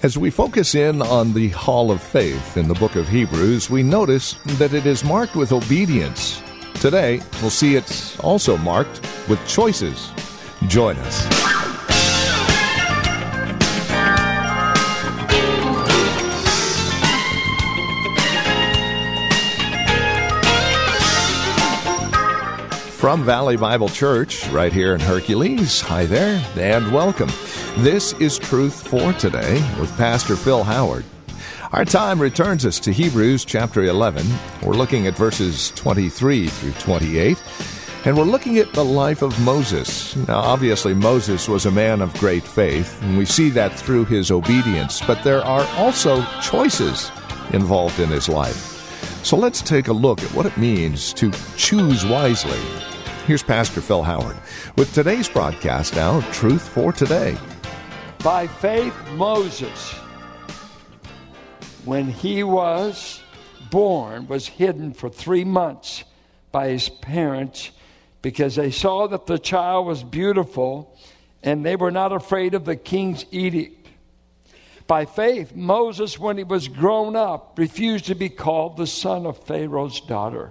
As we focus in on the Hall of Faith in the book of Hebrews, we notice that it is marked with obedience. Today, we'll see it's also marked with choices. Join us. From Valley Bible Church, right here in Hercules. Hi there, and welcome. This is Truth for Today with Pastor Phil Howard. Our time returns us to Hebrews chapter 11. We're looking at verses 23 through 28. And we're looking at the life of Moses. Now, obviously, Moses was a man of great faith, and we see that through his obedience, but there are also choices involved in his life. So let's take a look at what it means to choose wisely Here's Pastor Phil Howard with today's broadcast now Truth for Today. By faith, Moses, when he was born, was hidden for three months by his parents because they saw that the child was beautiful and they were not afraid of the king's edict. By faith, Moses, when he was grown up, refused to be called the son of Pharaoh's daughter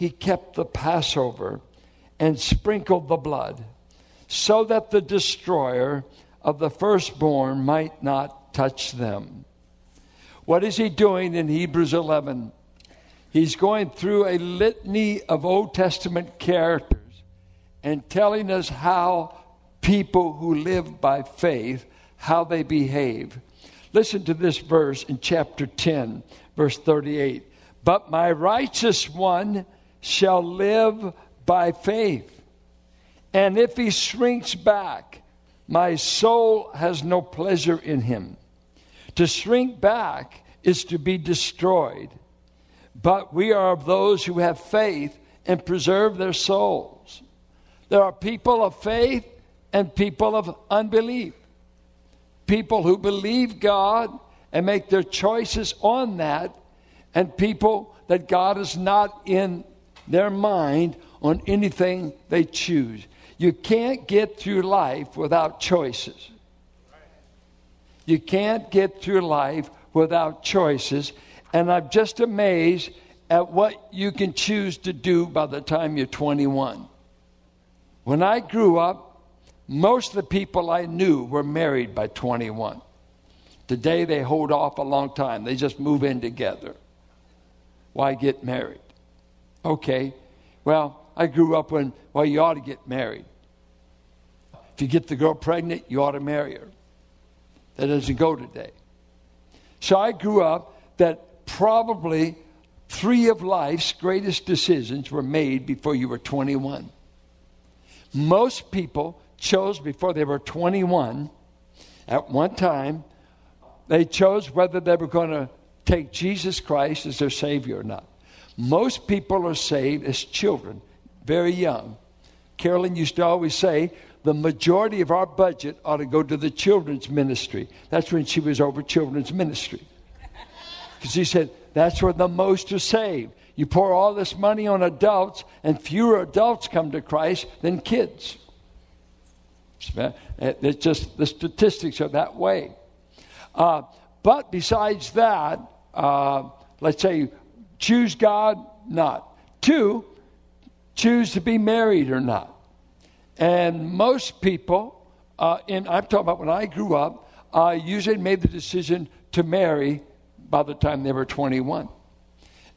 he kept the Passover and sprinkled the blood so that the destroyer of the firstborn might not touch them. What is he doing in Hebrews 11? He's going through a litany of Old Testament characters and telling us how people who live by faith how they behave. Listen to this verse in chapter 10, verse 38. But my righteous one shall live by faith. And if he shrinks back, my soul has no pleasure in him. To shrink back is to be destroyed. But we are of those who have faith and preserve their souls. There are people of faith and people of unbelief. People who believe God and make their choices on that, and people that God is not in their mind on anything they choose. You can't get through life without choices. You can't get through life without choices. And I'm just amazed at what you can choose to do by the time you're 21. When I grew up, most of the people I knew were married by 21. Today they hold off a long time, they just move in together. Why get married? Okay, well, I grew up when, well, you ought to get married. If you get the girl pregnant, you ought to marry her. That doesn't go today. So I grew up that probably three of life's greatest decisions were made before you were 21. Most people chose before they were 21 at one time, they chose whether they were going to take Jesus Christ as their Savior or not. Most people are saved as children, very young. Carolyn used to always say, the majority of our budget ought to go to the children's ministry. That's when she was over children's ministry. Because she said, that's where the most are saved. You pour all this money on adults, and fewer adults come to Christ than kids. It's just the statistics are that way. Uh, but besides that, uh, let's say choose God, not. Two, choose to be married or not. And most people, uh, I'm talking about when I grew up, uh, usually made the decision to marry by the time they were 21.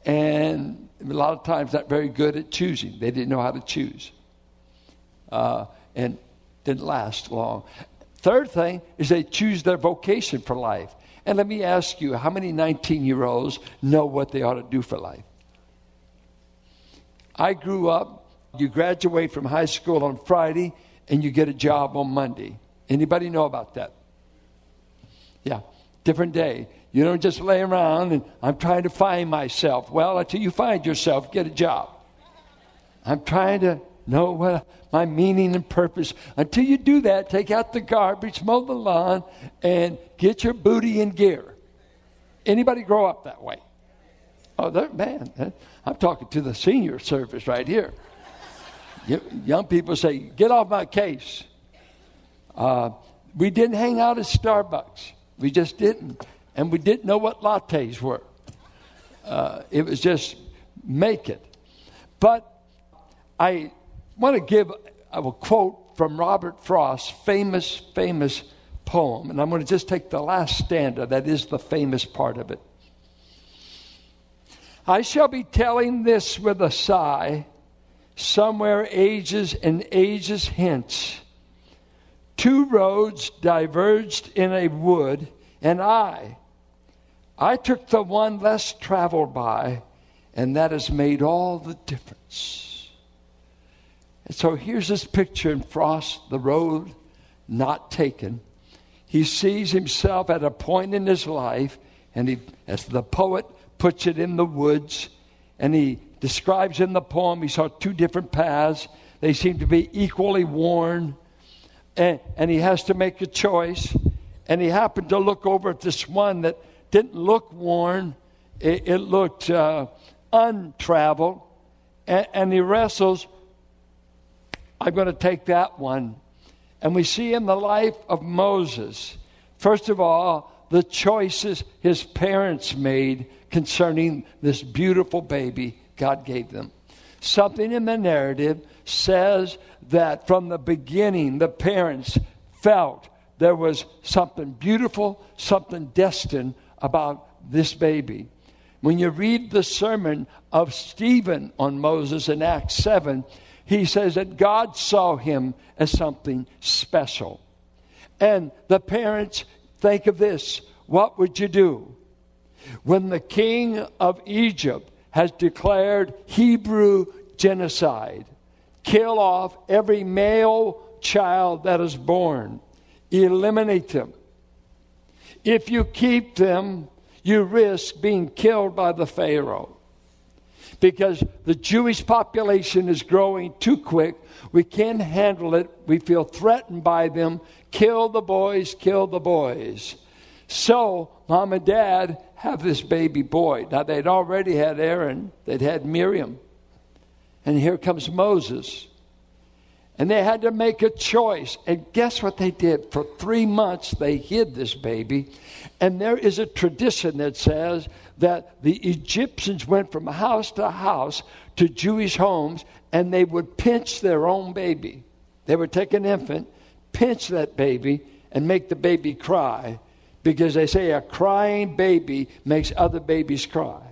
And a lot of times not very good at choosing. They didn't know how to choose. Uh, and didn't last long. Third thing is they choose their vocation for life. And let me ask you, how many 19 year olds know what they ought to do for life? I grew up, you graduate from high school on Friday and you get a job on Monday. Anybody know about that? Yeah, different day. You don't just lay around and I'm trying to find myself. Well, until you find yourself, get a job. I'm trying to know what my meaning and purpose. Until you do that, take out the garbage, mow the lawn, and get your booty in gear. Anybody grow up that way? Oh, man, I'm talking to the senior service right here. Young people say, "Get off my case." Uh, we didn't hang out at Starbucks. We just didn't and we didn't know what lattes were. Uh, it was just make it. But I want to give a quote from Robert Frost's famous, famous poem, and I'm going to just take the last stanza, that is the famous part of it. I shall be telling this with a sigh, somewhere ages and ages hence. Two roads diverged in a wood, and I, I took the one less traveled by, and that has made all the difference. And so here's this picture in Frost, the road not taken. He sees himself at a point in his life, and he, as the poet puts it in the woods, and he describes in the poem, he saw two different paths. They seem to be equally worn, and, and he has to make a choice. And he happened to look over at this one that didn't look worn, it, it looked uh, untraveled. And, and he wrestles, I'm going to take that one. And we see in the life of Moses, first of all, the choices his parents made concerning this beautiful baby God gave them. Something in the narrative says that from the beginning, the parents felt there was something beautiful, something destined about this baby. When you read the sermon of Stephen on Moses in Acts 7, he says that God saw him as something special. And the parents think of this what would you do? When the king of Egypt has declared Hebrew genocide, kill off every male child that is born, eliminate them if you keep them, you risk being killed by the Pharaoh. Because the Jewish population is growing too quick. We can't handle it. We feel threatened by them. Kill the boys, kill the boys. So, mom and dad have this baby boy. Now, they'd already had Aaron, they'd had Miriam. And here comes Moses. And they had to make a choice. And guess what they did? For three months, they hid this baby. And there is a tradition that says that the Egyptians went from house to house to Jewish homes and they would pinch their own baby. They would take an infant, pinch that baby, and make the baby cry because they say a crying baby makes other babies cry.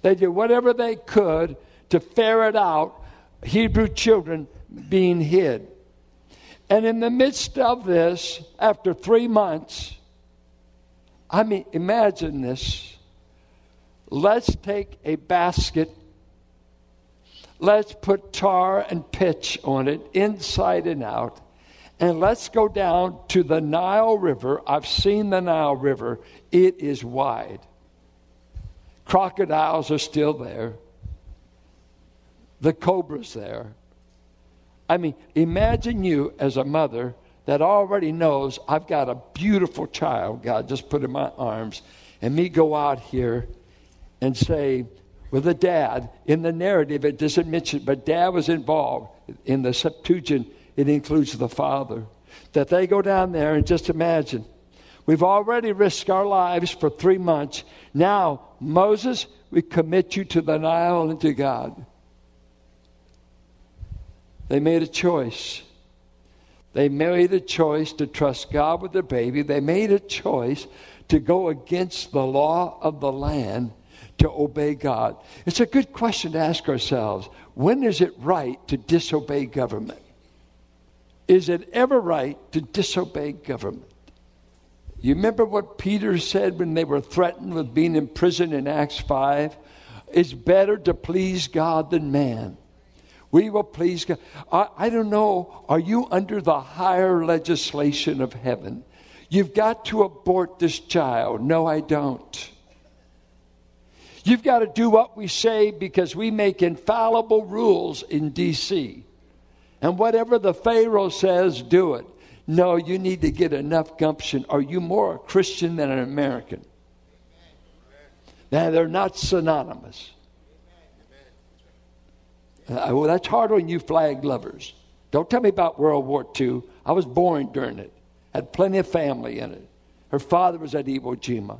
They did whatever they could to ferret out Hebrew children being hid. And in the midst of this, after three months, I mean, imagine this. Let's take a basket, let's put tar and pitch on it, inside and out, and let's go down to the Nile River. I've seen the Nile River, it is wide. Crocodiles are still there, the cobra's there. I mean, imagine you as a mother that already knows I've got a beautiful child God just put in my arms, and me go out here and say, with a dad, in the narrative it doesn't mention, but dad was involved. In the Septuagint, it includes the father. That they go down there and just imagine. We've already risked our lives for three months. Now, Moses, we commit you to the Nile and to God. They made a choice. They made a choice to trust God with their baby. They made a choice to go against the law of the land to obey God. It's a good question to ask ourselves. When is it right to disobey government? Is it ever right to disobey government? You remember what Peter said when they were threatened with being in prison in Acts 5? It's better to please God than man. We will please God. I, I don't know, are you under the higher legislation of heaven? You've got to abort this child. No, I don't. You've got to do what we say because we make infallible rules in D.C. And whatever the Pharaoh says, do it. No, you need to get enough gumption. Are you more a Christian than an American? Now, they're not synonymous. Uh, well, that's hard on you flag lovers. Don't tell me about World War II. I was born during it, had plenty of family in it. Her father was at Iwo Jima.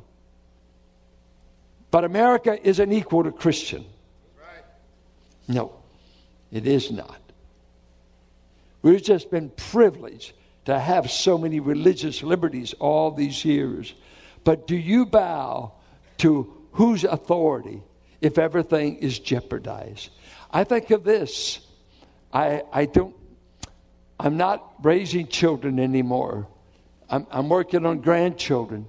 But America isn't equal to Christian. No, it is not. We've just been privileged to have so many religious liberties all these years. But do you bow to whose authority if everything is jeopardized? I think of this. I, I don't, I'm not raising children anymore. I'm, I'm working on grandchildren.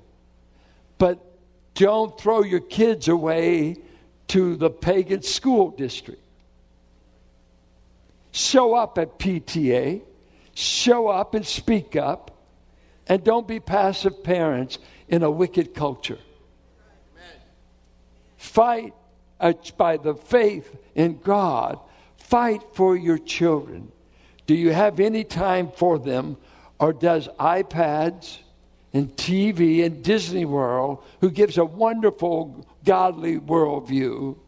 But don't throw your kids away to the pagan school district. Show up at PTA, show up and speak up, and don't be passive parents in a wicked culture. Fight uh, by the faith in God. Fight for your children. Do you have any time for them, or does iPads, and TV and Disney World, who gives a wonderful godly worldview,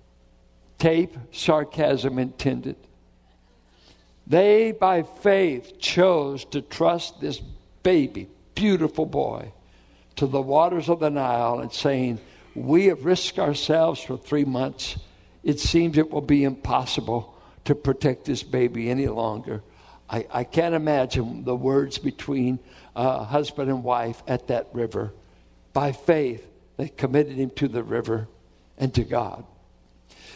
tape, sarcasm intended. They, by faith, chose to trust this baby, beautiful boy, to the waters of the Nile and saying, We have risked ourselves for three months. It seems it will be impossible to protect this baby any longer. I, I can't imagine the words between uh, husband and wife at that river. By faith, they committed him to the river and to God.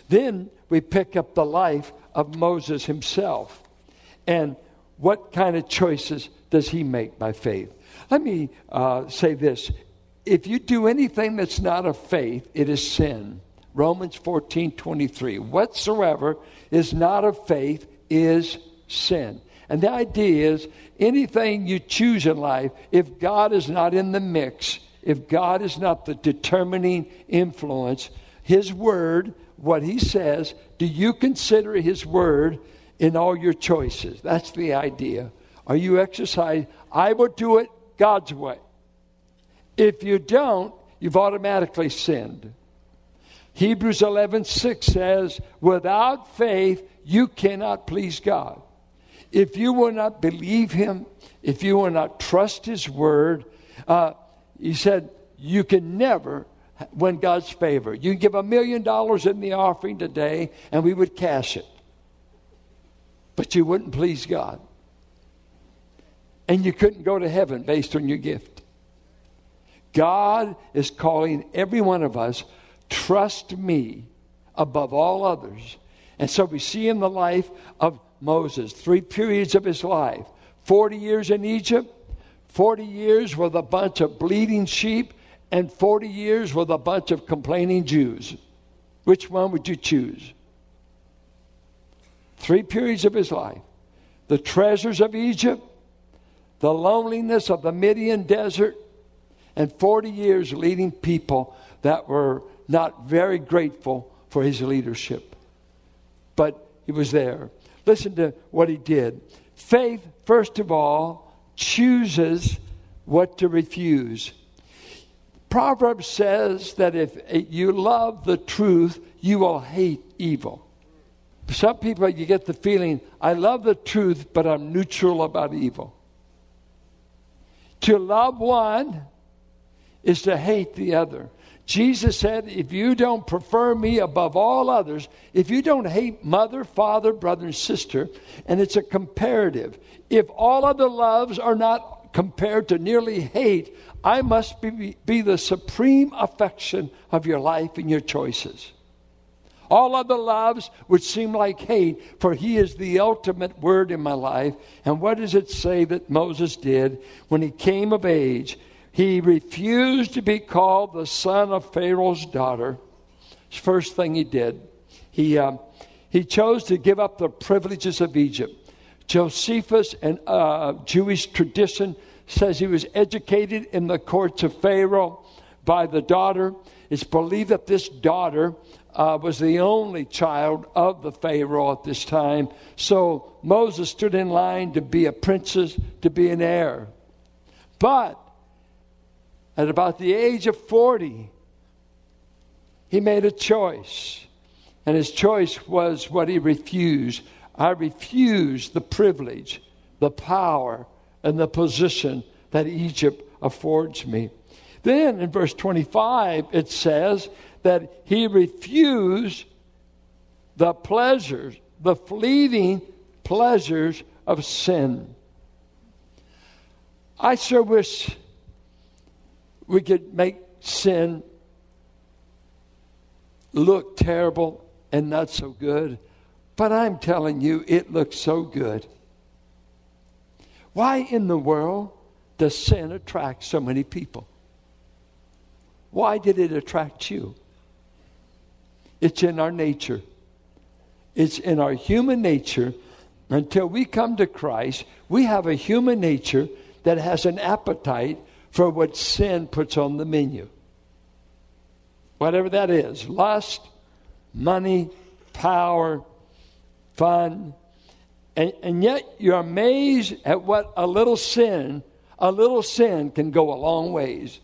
Then we pick up the life of Moses himself. And what kind of choices does he make by faith? Let me uh, say this. If you do anything that's not of faith, it is sin. Romans 14 23. Whatsoever is not of faith is sin. And the idea is anything you choose in life, if God is not in the mix, if God is not the determining influence, His Word, what He says, do you consider His Word in all your choices? That's the idea. Are you exercising? I will do it God's way. If you don't, you've automatically sinned. Hebrews 11 6 says, without faith, you cannot please God. If you will not believe him, if you will not trust his word, uh, he said, you can never win God's favor. You give a million dollars in the offering today and we would cash it. But you wouldn't please God. And you couldn't go to heaven based on your gift. God is calling every one of us, trust me above all others. And so we see in the life of Moses, three periods of his life 40 years in Egypt, 40 years with a bunch of bleeding sheep, and 40 years with a bunch of complaining Jews. Which one would you choose? Three periods of his life the treasures of Egypt, the loneliness of the Midian desert, and 40 years leading people that were not very grateful for his leadership. But he was there. Listen to what he did. Faith, first of all, chooses what to refuse. Proverbs says that if you love the truth, you will hate evil. Some people, you get the feeling, I love the truth, but I'm neutral about evil. To love one is to hate the other. Jesus said, If you don't prefer me above all others, if you don't hate mother, father, brother, and sister, and it's a comparative, if all other loves are not compared to nearly hate, I must be, be the supreme affection of your life and your choices. All other loves would seem like hate, for he is the ultimate word in my life. And what does it say that Moses did when he came of age? He refused to be called the son of Pharaoh's daughter. First thing he did, he, uh, he chose to give up the privileges of Egypt. Josephus and uh, Jewish tradition says he was educated in the courts of Pharaoh by the daughter. It's believed that this daughter uh, was the only child of the Pharaoh at this time. So Moses stood in line to be a princess, to be an heir. But at about the age of 40, he made a choice. And his choice was what he refused. I refuse the privilege, the power, and the position that Egypt affords me. Then in verse 25, it says that he refused the pleasures, the fleeting pleasures of sin. I sure wish we could make sin look terrible and not so good, but I'm telling you, it looks so good. Why in the world does sin attract so many people? Why did it attract you? It's in our nature. It's in our human nature. Until we come to Christ, we have a human nature that has an appetite for what sin puts on the menu. Whatever that is lust, money, power, fun. And, and yet you're amazed at what a little sin, a little sin can go a long ways.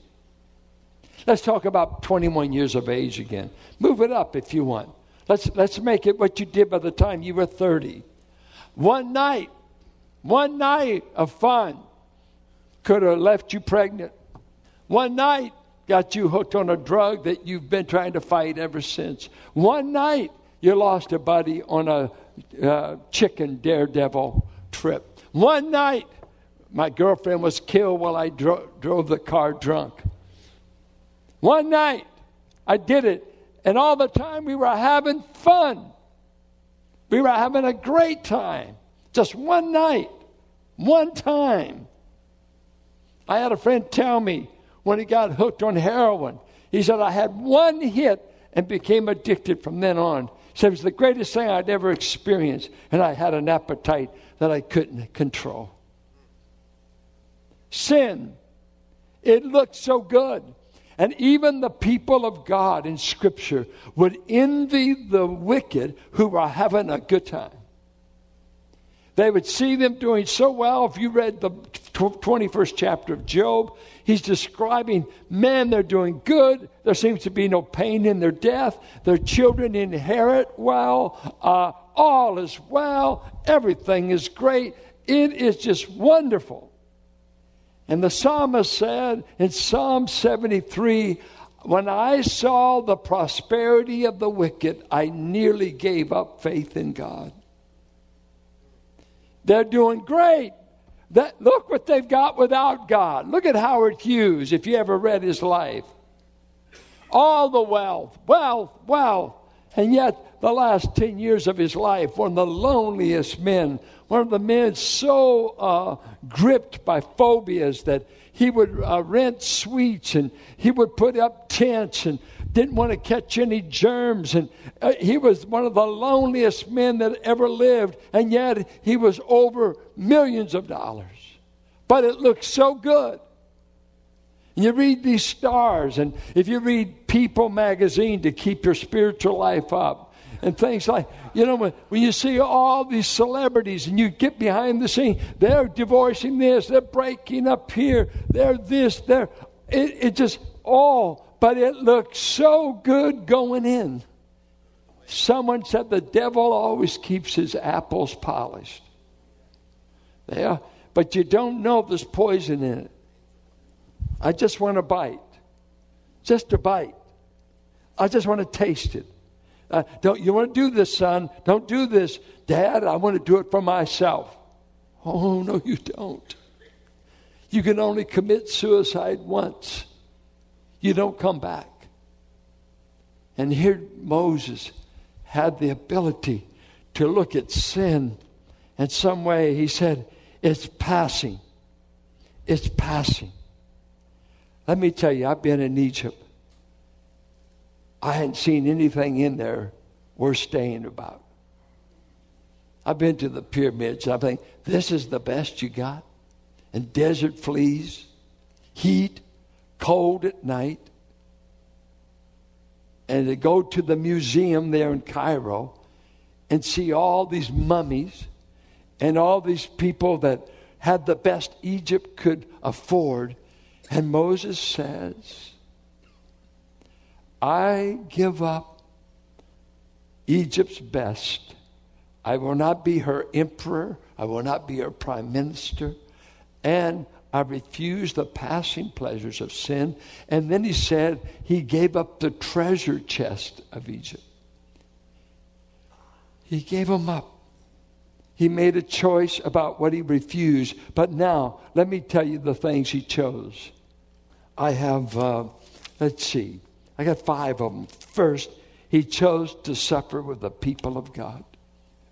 Let's talk about 21 years of age again. Move it up if you want. Let's, let's make it what you did by the time you were 30. One night, one night of fun could have left you pregnant. One night got you hooked on a drug that you've been trying to fight ever since. One night you lost a buddy on a uh, chicken daredevil trip. One night my girlfriend was killed while I dro- drove the car drunk. One night, I did it, and all the time we were having fun. We were having a great time. Just one night, one time. I had a friend tell me when he got hooked on heroin, he said, I had one hit and became addicted from then on. He said, it was the greatest thing I'd ever experienced, and I had an appetite that I couldn't control. Sin, it looked so good. And even the people of God in Scripture would envy the wicked who were having a good time. They would see them doing so well. If you read the 21st chapter of Job, he's describing men, they're doing good. There seems to be no pain in their death. Their children inherit well. Uh, all is well. Everything is great. It is just wonderful. And the psalmist said in Psalm 73 When I saw the prosperity of the wicked, I nearly gave up faith in God. They're doing great. That, look what they've got without God. Look at Howard Hughes, if you ever read his life. All the wealth, wealth, wealth. And yet, the last 10 years of his life, one of the loneliest men one of the men so uh, gripped by phobias that he would uh, rent suites and he would put up tents and didn't want to catch any germs. And uh, he was one of the loneliest men that ever lived, and yet he was over millions of dollars. But it looked so good. You read these stars, and if you read People magazine to keep your spiritual life up, and things like, you know, when, when you see all these celebrities and you get behind the scene, they're divorcing this, they're breaking up here, they're this, they're, it, it just all, but it looks so good going in. Someone said the devil always keeps his apples polished. Yeah, but you don't know there's poison in it. I just want to bite. Just a bite. I just want to taste it. Uh, don't you want to do this, son? Don't do this, Dad. I want to do it for myself. Oh no, you don't. You can only commit suicide once. You don't come back. And here Moses had the ability to look at sin in some way. He said, It's passing. It's passing. Let me tell you, I've been in Egypt. I hadn't seen anything in there worth staying about. I've been to the pyramids. I think this is the best you got. And desert fleas, heat, cold at night. And to go to the museum there in Cairo and see all these mummies and all these people that had the best Egypt could afford. And Moses says, I give up Egypt's best. I will not be her emperor. I will not be her prime minister. And I refuse the passing pleasures of sin. And then he said he gave up the treasure chest of Egypt. He gave them up. He made a choice about what he refused. But now, let me tell you the things he chose. I have, uh, let's see, I got five of them. First, he chose to suffer with the people of God.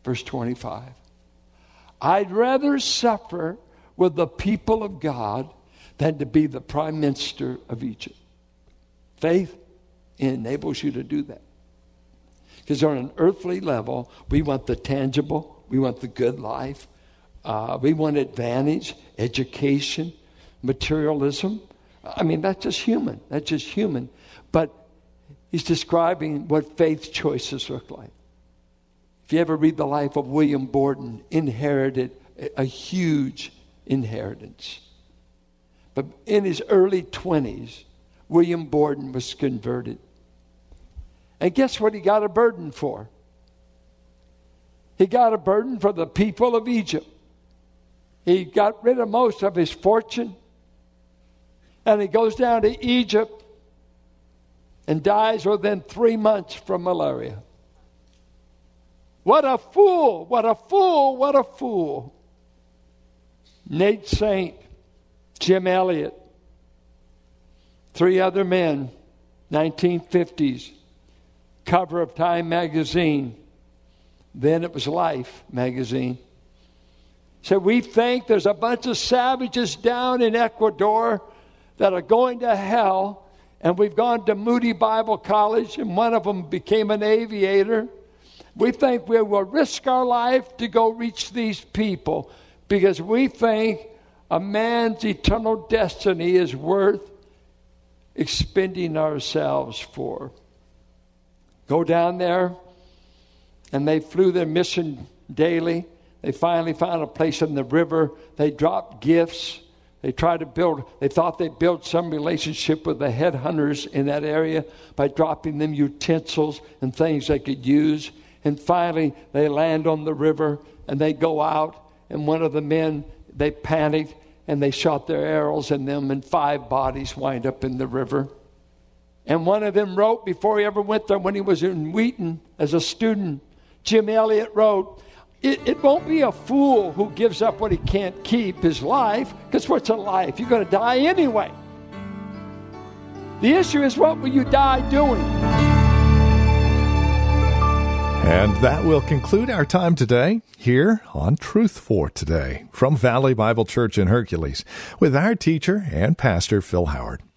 Verse 25. I'd rather suffer with the people of God than to be the prime minister of Egypt. Faith enables you to do that. Because on an earthly level, we want the tangible, we want the good life, uh, we want advantage, education, materialism. I mean, that's just human. That's just human. But he's describing what faith choices look like. If you ever read the life of William Borden, inherited a huge inheritance. But in his early 20s, William Borden was converted. And guess what he got a burden for? He got a burden for the people of Egypt. He got rid of most of his fortune. And he goes down to Egypt and dies within three months from malaria. What a fool! What a fool! What a fool! Nate Saint, Jim Elliot, three other men, 1950s, cover of Time magazine. Then it was Life magazine. So we think there's a bunch of savages down in Ecuador that are going to hell, and we've gone to Moody Bible College, and one of them became an aviator. We think we will risk our life to go reach these people because we think a man's eternal destiny is worth expending ourselves for. Go down there, and they flew their mission daily. They finally found a place in the river. They dropped gifts. They tried to build, they thought they'd build some relationship with the headhunters in that area by dropping them utensils and things they could use. And finally, they land on the river and they go out and one of the men, they panicked and they shot their arrows in them, and five bodies wind up in the river. And one of them wrote before he ever went there when he was in Wheaton as a student. Jim Elliot wrote, it, it won't be a fool who gives up what he can't keep, his life, because what's a life? You're going to die anyway. The issue is what will you die doing? And that will conclude our time today here on Truth for Today from Valley Bible Church in Hercules with our teacher and pastor Phil Howard.